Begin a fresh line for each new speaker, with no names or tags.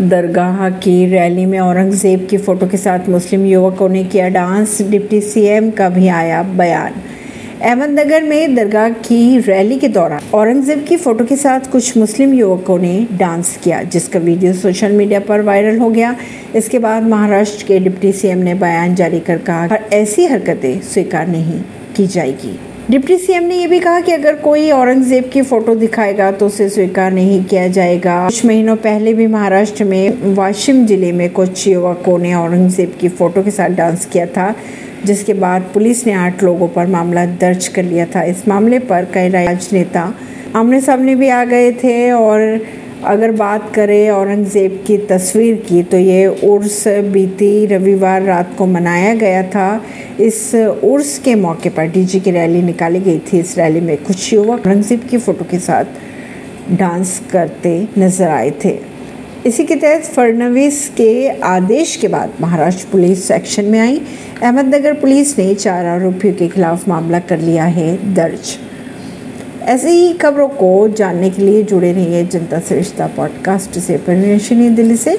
दरगाह की रैली में औरंगज़ेब की फ़ोटो के साथ मुस्लिम युवकों ने किया डांस। डिप्टी सीएम का भी आया बयान। अहमदनगर में दरगाह की रैली के दौरान औरंगज़ेब की फ़ोटो के साथ कुछ मुस्लिम युवकों ने डांस किया, जिसका वीडियो सोशल मीडिया पर वायरल हो गया। इसके बाद महाराष्ट्र के डिप्टी सीएम ने बयान जारी कर कहा ऐसी हरकतें स्वीकार नहीं की जाएगी। डिप्टी सीएम ने यह भी कहा कि अगर कोई औरंगज़ेब की फ़ोटो दिखाएगा तो उसे स्वीकार नहीं किया जाएगा। कुछ महीनों पहले भी महाराष्ट्र में वाशिम ज़िले में कुछ युवकों ने औरंगज़ेब की फ़ोटो के साथ डांस किया था, जिसके बाद पुलिस ने आठ लोगों पर मामला दर्ज कर लिया था। इस मामले पर कई राजनेता आमने सामने भी आ गए थे और अगर बात करें औरंगज़ेब की तस्वीर की तो ये उर्स बीती रविवार रात को मनाया गया था। इस उर्स के मौके पर डीजे की रैली निकाली गई थी। इस रैली में कुछ युवक औरंगज़ेब की फ़ोटो के साथ डांस करते नज़र आए थे। इसी के तहत फडनवीस के आदेश के बाद महाराष्ट्र पुलिस एक्शन में आई। अहमदनगर पुलिस ने चार आरोपियों के खिलाफ मामला कर लिया है दर्ज। ऐसे ही खबरों को जानने के लिए जुड़े रहिए जनता सरिश्ता पॉडकास्ट से। परवीन दिल्ली से।